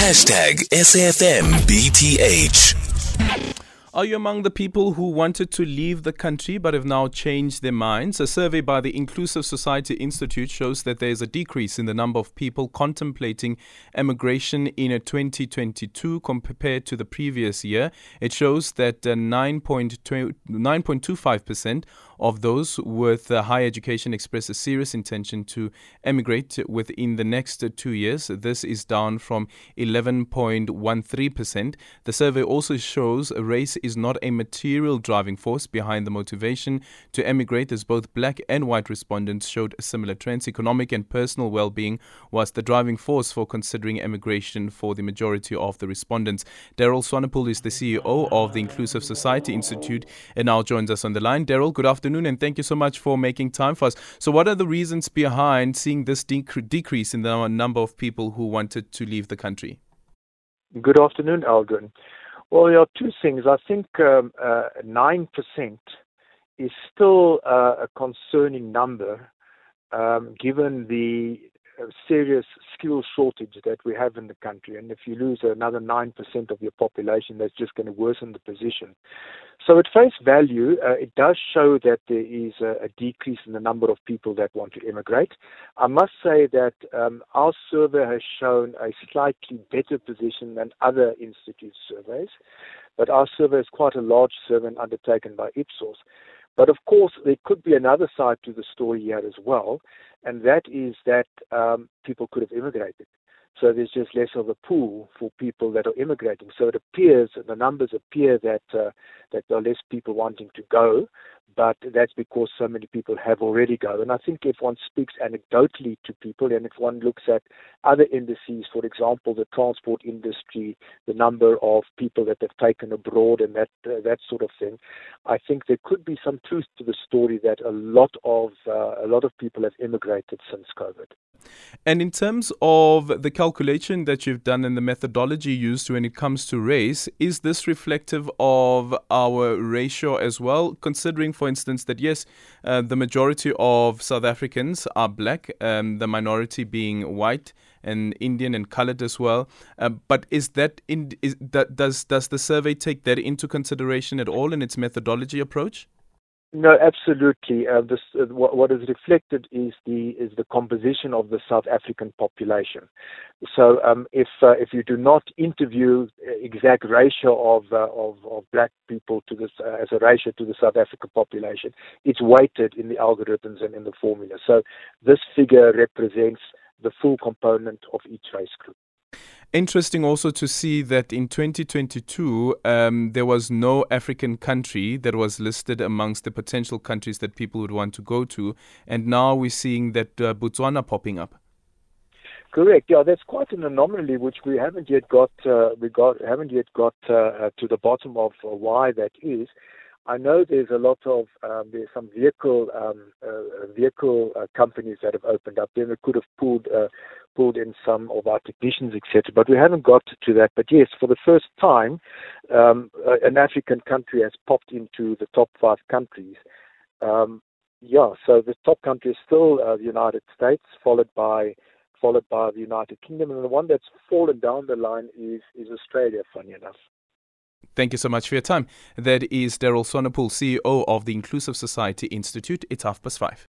Hashtag SAFMBTH. Are you among the people who wanted to leave the country but have now changed their minds? A survey by the Inclusive Society Institute shows that there is a decrease in the number of people contemplating emigration in 2022 compared to the previous year. It shows that uh, 9.25% of those with higher education express a serious intention to emigrate within the next two years. This is down from 11.13%. The survey also shows race is not a material driving force behind the motivation to emigrate, as both black and white respondents showed similar trends. Economic and personal well being was the driving force for considering emigration for the majority of the respondents. Daryl Swanepoel is the CEO of the Inclusive Society Institute and now joins us on the line. Daryl, good afternoon afternoon, and thank you so much for making time for us. So, what are the reasons behind seeing this dec- decrease in the number of people who wanted to leave the country? Good afternoon, Aldrin. Well, there are two things. I think um, uh, 9% is still uh, a concerning number um, given the serious skill shortage that we have in the country. And if you lose another 9% of your population, that's just going to worsen the position. So, at face value, uh, it does show that there is a, a, decrease in the number of people that want to immigrate. I must say that um, our survey has shown a slightly better position than other institute surveys, but our survey is quite a large survey undertaken by Ipsos. But of course, there could be another side to the story here as well, and that is that um, people could have immigrated. So there's just less of a pool for people that are immigrating. So it appears, the numbers appear that uh, that there are less people wanting to go, but that's because so many people have already gone. And I think if one speaks anecdotally to people, and if one looks at other indices, for example, the transport industry, the number of people that they've taken abroad, and that uh, that sort of thing, I think there could be some truth to the story that a lot of uh, a lot of people have immigrated since COVID. And in terms of the calculation that you've done and the methodology used when it comes to race, is this reflective of our ratio as well? Considering, for instance, that yes, uh, the majority of South Africans are black, um, the minority being white and Indian and colored as well. Uh, but is that in, is that does does the survey take that into consideration at all in its methodology approach? No, absolutely. Uh, this, uh, what, what is reflected is the is the composition of the South African population. So, um, if uh, if you do not interview exact ratio of uh, of, of black people to this uh, as a ratio to the South African population, it's weighted in the algorithms and in the formula. So, this figure represents the full component of each race group. Interesting also to see that in 2022, um, there was no African country that was listed amongst the potential countries that people would want to go to. And now we're seeing that uh, Botswana popping up. Correct. Yeah, that's quite an anomaly, which we haven't yet got. Uh, we got haven't yet got uh, uh to the bottom of uh, why that is. I know there's a lot of um, there's some vehicle um, uh, vehicle uh, companies that have opened up. Then it could have pulled pulled in some of our technicians, etc. But we haven't got to that. But yes, for the first time, um, an African country has popped into the top five countries. Um, yeah, so the top country is still uh, the United States, followed by followed by the United Kingdom, and the one that's fallen down the line is is Australia. Funny enough. Thank you so much for your time. That is Daryl Swanepoel, CEO of the Inclusive Society Institute. It's half past five.